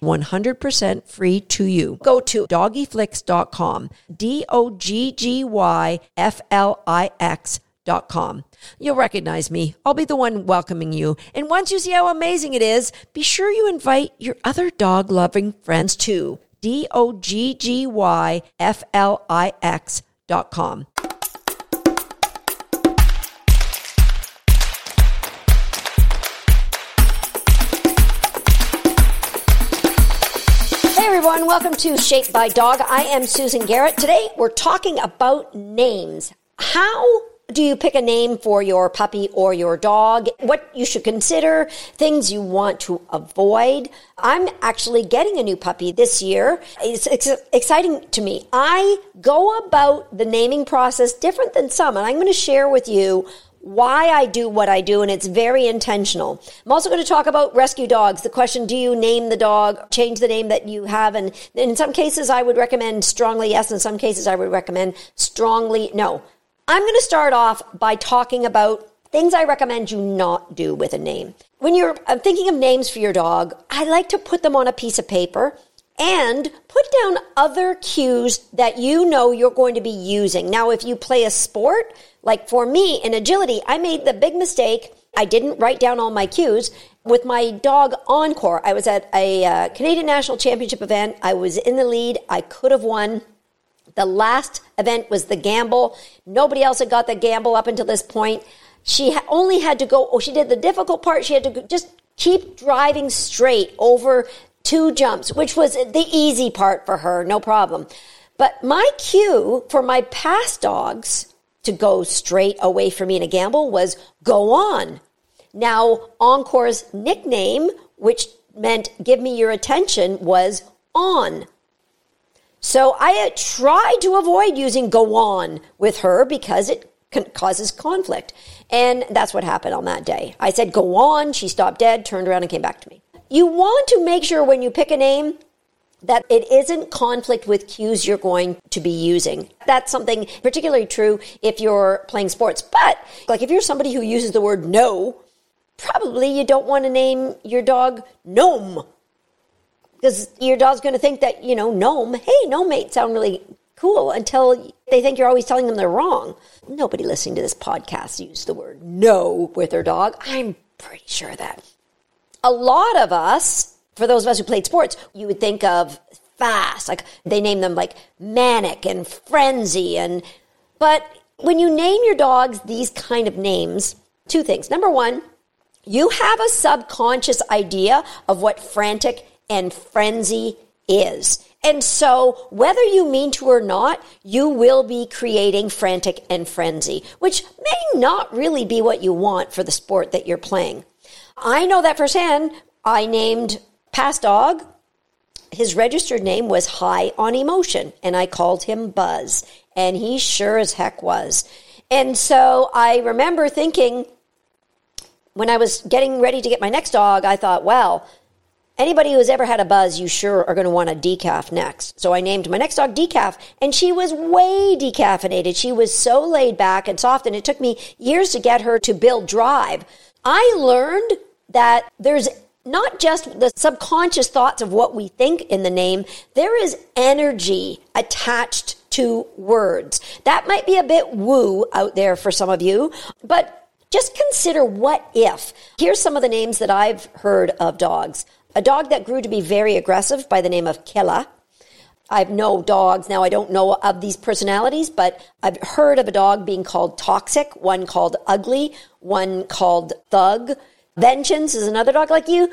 100% free to you. Go to doggyflix.com. D O G G Y F L I X. Dot com. You'll recognize me. I'll be the one welcoming you. And once you see how amazing it is, be sure you invite your other dog loving friends too. D O G G Y F L I X everyone, welcome to Shaped by Dog. I am Susan Garrett. Today we're talking about names. How do you pick a name for your puppy or your dog? What you should consider, things you want to avoid. I'm actually getting a new puppy this year. It's, exciting to me. I go about the naming process different than some, and I'm going to share with you why I do what I do, and it's very intentional. I'm also going to talk about rescue dogs. The question, do you name the dog, change the name that you have? And in some cases, I would recommend strongly yes. In some cases, I would recommend strongly no. I'm going to start off by talking about things I recommend you not do with a name. When you're uh, thinking of names for your dog, I like to put them on a piece of paper and put down other cues that you know you're going to be using. Now, if you play a sport, like for me in agility, I made the big mistake. I didn't write down all my cues. With my dog Encore, I was at a uh, Canadian National Championship event. I was in the lead. I could have won. The last event was the gamble. Nobody else had got the gamble up until this point. She only had to go, oh, she did the difficult part. She had to just keep driving straight over two jumps, which was the easy part for her, no problem. But my cue for my past dogs to go straight away from me in a gamble was go on. Now, Encore's nickname, which meant give me your attention, was on. So I tried to avoid using go on with her because it causes conflict. And that's what happened on that day. I said go on. She stopped dead, turned around, and came back to me. You want to make sure when you pick a name that it isn't conflict with cues you're going to be using. That's something particularly true if you're playing sports. But like if you're somebody who uses the word no, probably you don't want to name your dog Gnome because your dog's going to think that, you know, gnome, hey, gnome mate sound really cool until they think you're always telling them they're wrong. Nobody listening to this podcast used the word no with their dog. I'm pretty sure that. A lot of us, for those of us who played sports, you would think of fast, like they name them like manic and frenzy and, but when you name your dogs these kind of names, two things. Number one, you have a subconscious idea of what frantic and frenzy is. And so, whether you mean to or not, you will be creating frantic and frenzy, which may not really be what you want for the sport that you're playing. I know that firsthand. I named Past Dog. His registered name was High on Emotion, and I called him Buzz, and he sure as heck was. And so I remember thinking, when I was getting ready to get my next dog, I thought, well, Anybody who's ever had a buzz, you sure are going to want a decaf next. So I named my next dog Decaf, and she was way decaffeinated. She was so laid back and soft, and it took me years to get her to build drive. I learned that there's not just the subconscious thoughts of what we think in the name, there is energy attached to words. That might be a bit woo out there for some of you, but just consider what if. Here's some of the names that I've heard of dogs a dog that grew to be very aggressive by the name of Killa. I've no dogs now. I don't know of these personalities, but I've heard of a dog being called toxic, one called ugly, one called thug. Vengeance is another dog like you.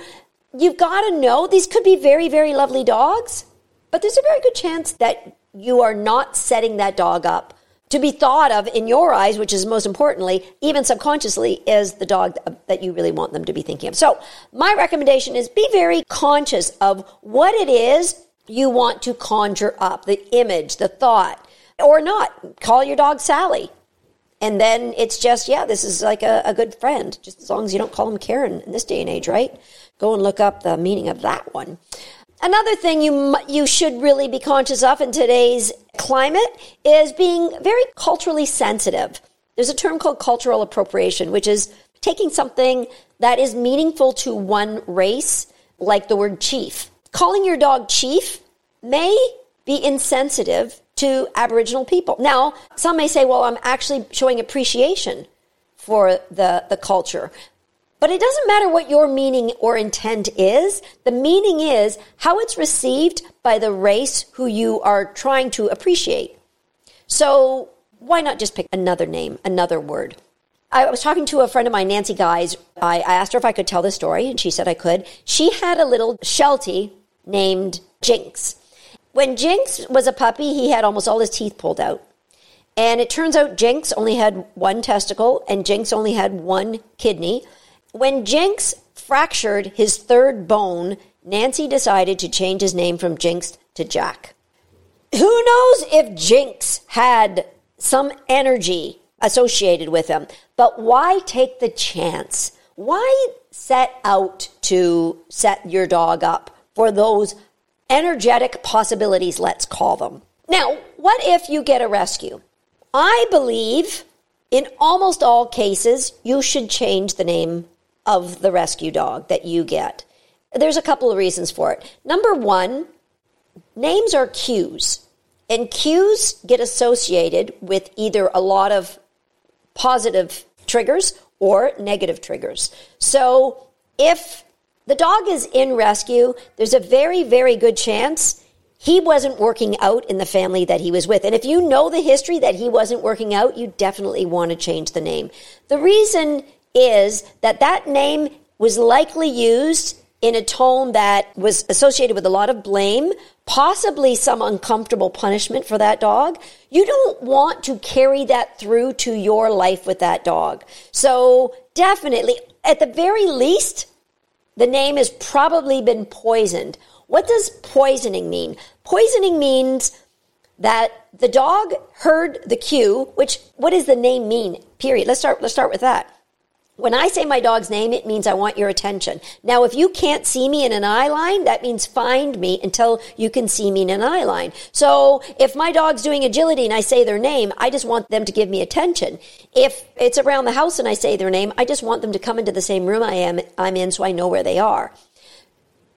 You've got to know these could be very, very lovely dogs, but there's a very good chance that you are not setting that dog up to be thought of in your eyes, which is most importantly, even subconsciously, is the dog that you really want them to be thinking of. So, my recommendation is be very conscious of what it is you want to conjure up the image, the thought, or not. Call your dog Sally. And then it's just, yeah, this is like a, a good friend, just as long as you don't call him Karen in this day and age, right? Go and look up the meaning of that one. Another thing you you should really be conscious of in today's climate is being very culturally sensitive. There's a term called cultural appropriation, which is taking something that is meaningful to one race, like the word chief. Calling your dog chief may be insensitive to Aboriginal people. Now, some may say, well, I'm actually showing appreciation for the, the culture. But it doesn't matter what your meaning or intent is. The meaning is how it's received by the race who you are trying to appreciate. So why not just pick another name, another word? I was talking to a friend of mine, Nancy Gyes. I, I asked her if I could tell the story, and she said I could. She had a little Sheltie named Jinx. When Jinx was a puppy, he had almost all his teeth pulled out. And it turns out Jinx only had one testicle, and Jinx only had one kidney. When Jinx fractured his third bone, Nancy decided to change his name from Jinx to Jack. Who knows if Jinx had some energy associated with him, but why take the chance? Why set out to set your dog up for those energetic possibilities, let's call them? Now, what if you get a rescue? I believe in almost all cases, you should change the name of the rescue dog that you get. There's a couple of reasons for it. Number one, names are cues, and cues get associated with either a lot of positive triggers or negative triggers. So if the dog is in rescue, there's a very, very good chance he wasn't working out in the family that he was with. And if you know the history that he wasn't working out, you definitely want to change the name. The reason is that that name was likely used in a tone that was associated with a lot of blame, possibly some uncomfortable punishment for that dog. You don't want to carry that through to your life with that dog. So definitely, at the very least, the name has probably been poisoned. What does poisoning mean? Poisoning means that the dog heard the cue, which what does the name mean? Period. Let's start let's start with that. When I say my dog's name, it means I want your attention. Now, if you can't see me in an eye line, that means find me until you can see me in an eye line. So if my dog's doing agility and I say their name, I just want them to give me attention. If it's around the house and I say their name, I just want them to come into the same room I am, I'm in so I know where they are.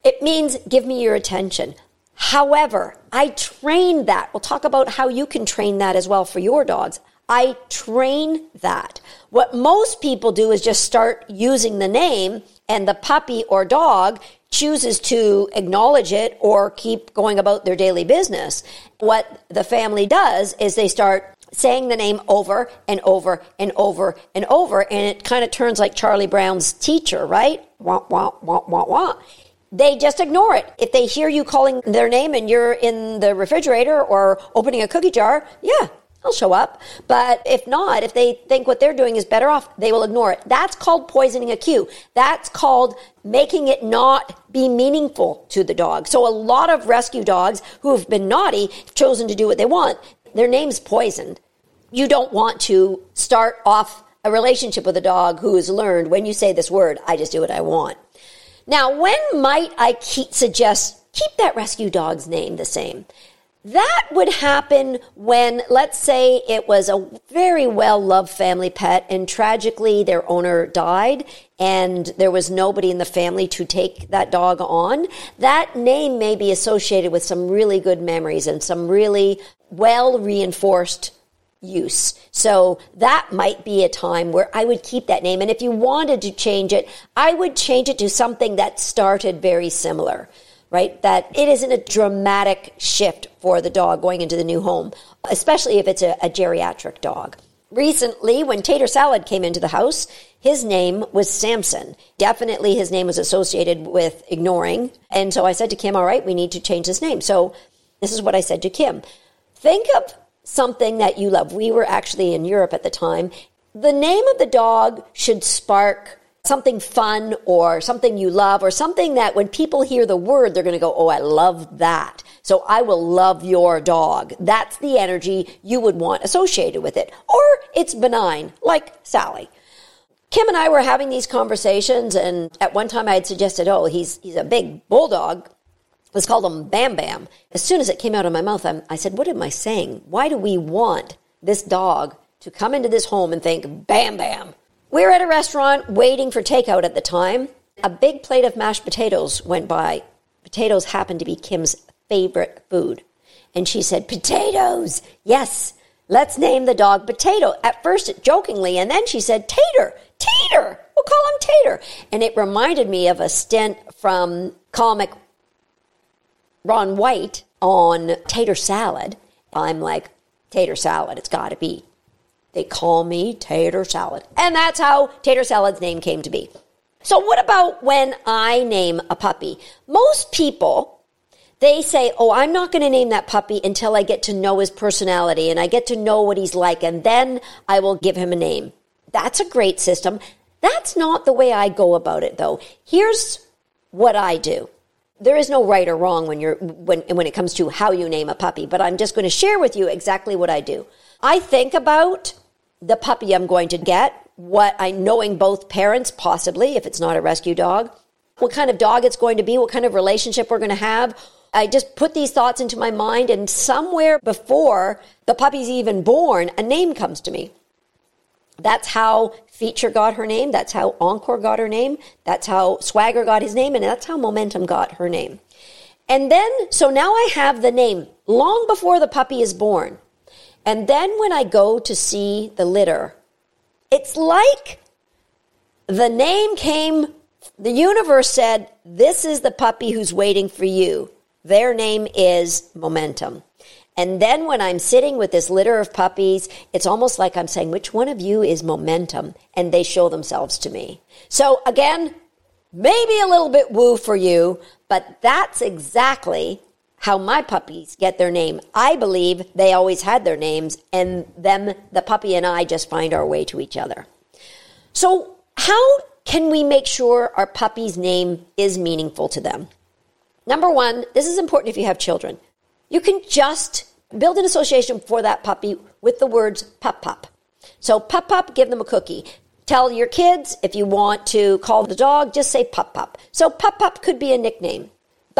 It means give me your attention. However, I trained that. We'll talk about how you can train that as well for your dogs. I train that. What most people do is just start using the name and the puppy or dog chooses to acknowledge it or keep going about their daily business. What the family does is they start saying the name over and over and over and over, and it kind of turns like Charlie Brown's teacher, right? Wah, wah, wah, wah, wah. They just ignore it. If they hear you calling their name and you're in the refrigerator or opening a cookie jar, yeah, They'll show up. But if not, if they think what they're doing is better off, they will ignore it. That's called poisoning a cue. That's called making it not be meaningful to the dog. So a lot of rescue dogs who have been naughty have chosen to do what they want. Their name's poisoned. You don't want to start off a relationship with a dog who has learned when you say this word, I just do what I want. Now, when might I keep, suggest keep that rescue dog's name the same? That would happen when, let's say, it was a very well loved family pet and tragically their owner died and there was nobody in the family to take that dog on. That name may be associated with some really good memories and some really well reinforced use. So that might be a time where I would keep that name. And if you wanted to change it, I would change it to something that started very similar right? That it isn't a dramatic shift for the dog going into the new home, especially if it's a, a geriatric dog. Recently, when Tater Salad came into the house, his name was Samson. Definitely his name was associated with ignoring. And so I said to Kim, all right, we need to change his name. So this is what I said to Kim. Think of something that you love. We were actually in Europe at the time. The name of the dog should spark something fun or something you love or something that when people hear the word, they're going to go, Oh, I love that. So I will love your dog. That's the energy you would want associated with it. Or it's benign, like Sally. Kim and I were having these conversations, and at one time I had suggested, Oh, he's, he's a big bulldog. Let's call him Bam Bam. As soon as it came out of my mouth, I'm, I said, What am I saying? Why do we want this dog to come into this home and think, Bam Bam? We're at a restaurant waiting for takeout at the time. A big plate of mashed potatoes went by. Potatoes happened to be Kim's favorite food. And she said, Potatoes! Yes, let's name the dog Potato. At first, jokingly, and then she said, Tater! Tater! We'll call him Tater. And it reminded me of a stint from comic Ron White on tater salad. I'm like, tater salad, it's got to be. They call me tater salad. And that's how tater salad's name came to be. So, what about when I name a puppy? Most people, they say, Oh, I'm not going to name that puppy until I get to know his personality and I get to know what he's like, and then I will give him a name. That's a great system. That's not the way I go about it, though. Here's what I do there is no right or wrong when you're when when it comes to how you name a puppy, but I'm just going to share with you exactly what I do. I think about the puppy I'm going to get, what I knowing both parents possibly if it's not a rescue dog, what kind of dog it's going to be, what kind of relationship we're going to have. I just put these thoughts into my mind and somewhere before the puppy's even born, a name comes to me. That's how Feature got her name. That's how Encore got her name. That's how Swagger got his name. And that's how Momentum got her name. And then, so now I have the name long before the puppy is born. And then when I go to see the litter, it's like the name came, the universe said, This is the puppy who's waiting for you. Their name is Momentum. And then when I'm sitting with this litter of puppies, it's almost like I'm saying, which one of you is momentum? And they show themselves to me. So again, maybe a little bit woo for you, but that's exactly how my puppies get their name. I believe they always had their names and them, the puppy and I just find our way to each other. So how can we make sure our puppy's name is meaningful to them? Number one, this is important if you have children. You can just build an association for that puppy with the words pup pup. So pup pup, give them a cookie. Tell your kids if you want to call the dog, just say pup pup. So pup pup could be a nickname.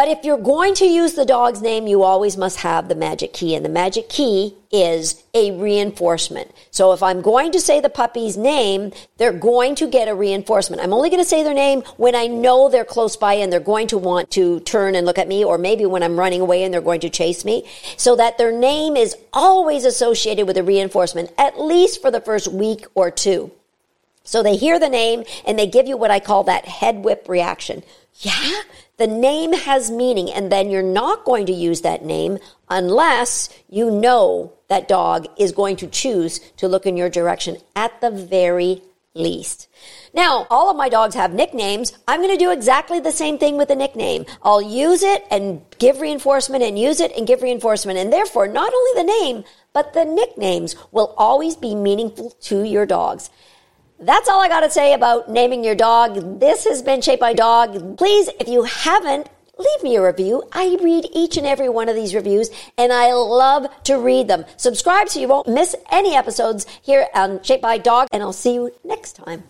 But if you're going to use the dog's name, you always must have the magic key. And the magic key is a reinforcement. So if I'm going to say the puppy's name, they're going to get a reinforcement. I'm only going to say their name when I know they're close by and they're going to want to turn and look at me, or maybe when I'm running away and they're going to chase me, so that their name is always associated with a reinforcement, at least for the first week or two. So they hear the name and they give you what I call that head whip reaction. Yeah, the name has meaning, and then you're not going to use that name unless you know that dog is going to choose to look in your direction at the very least. Now, all of my dogs have nicknames. I'm going to do exactly the same thing with a nickname. I'll use it and give reinforcement and use it and give reinforcement. And therefore, not only the name, but the nicknames will always be meaningful to your dogs. That's all I got to say about naming your dog. This has been Shaped by Dog. Please, if you haven't, leave me a review. I read each and every one of these reviews and I love to read them. Subscribe so you won't miss any episodes here on Shaped by Dog and I'll see you next time.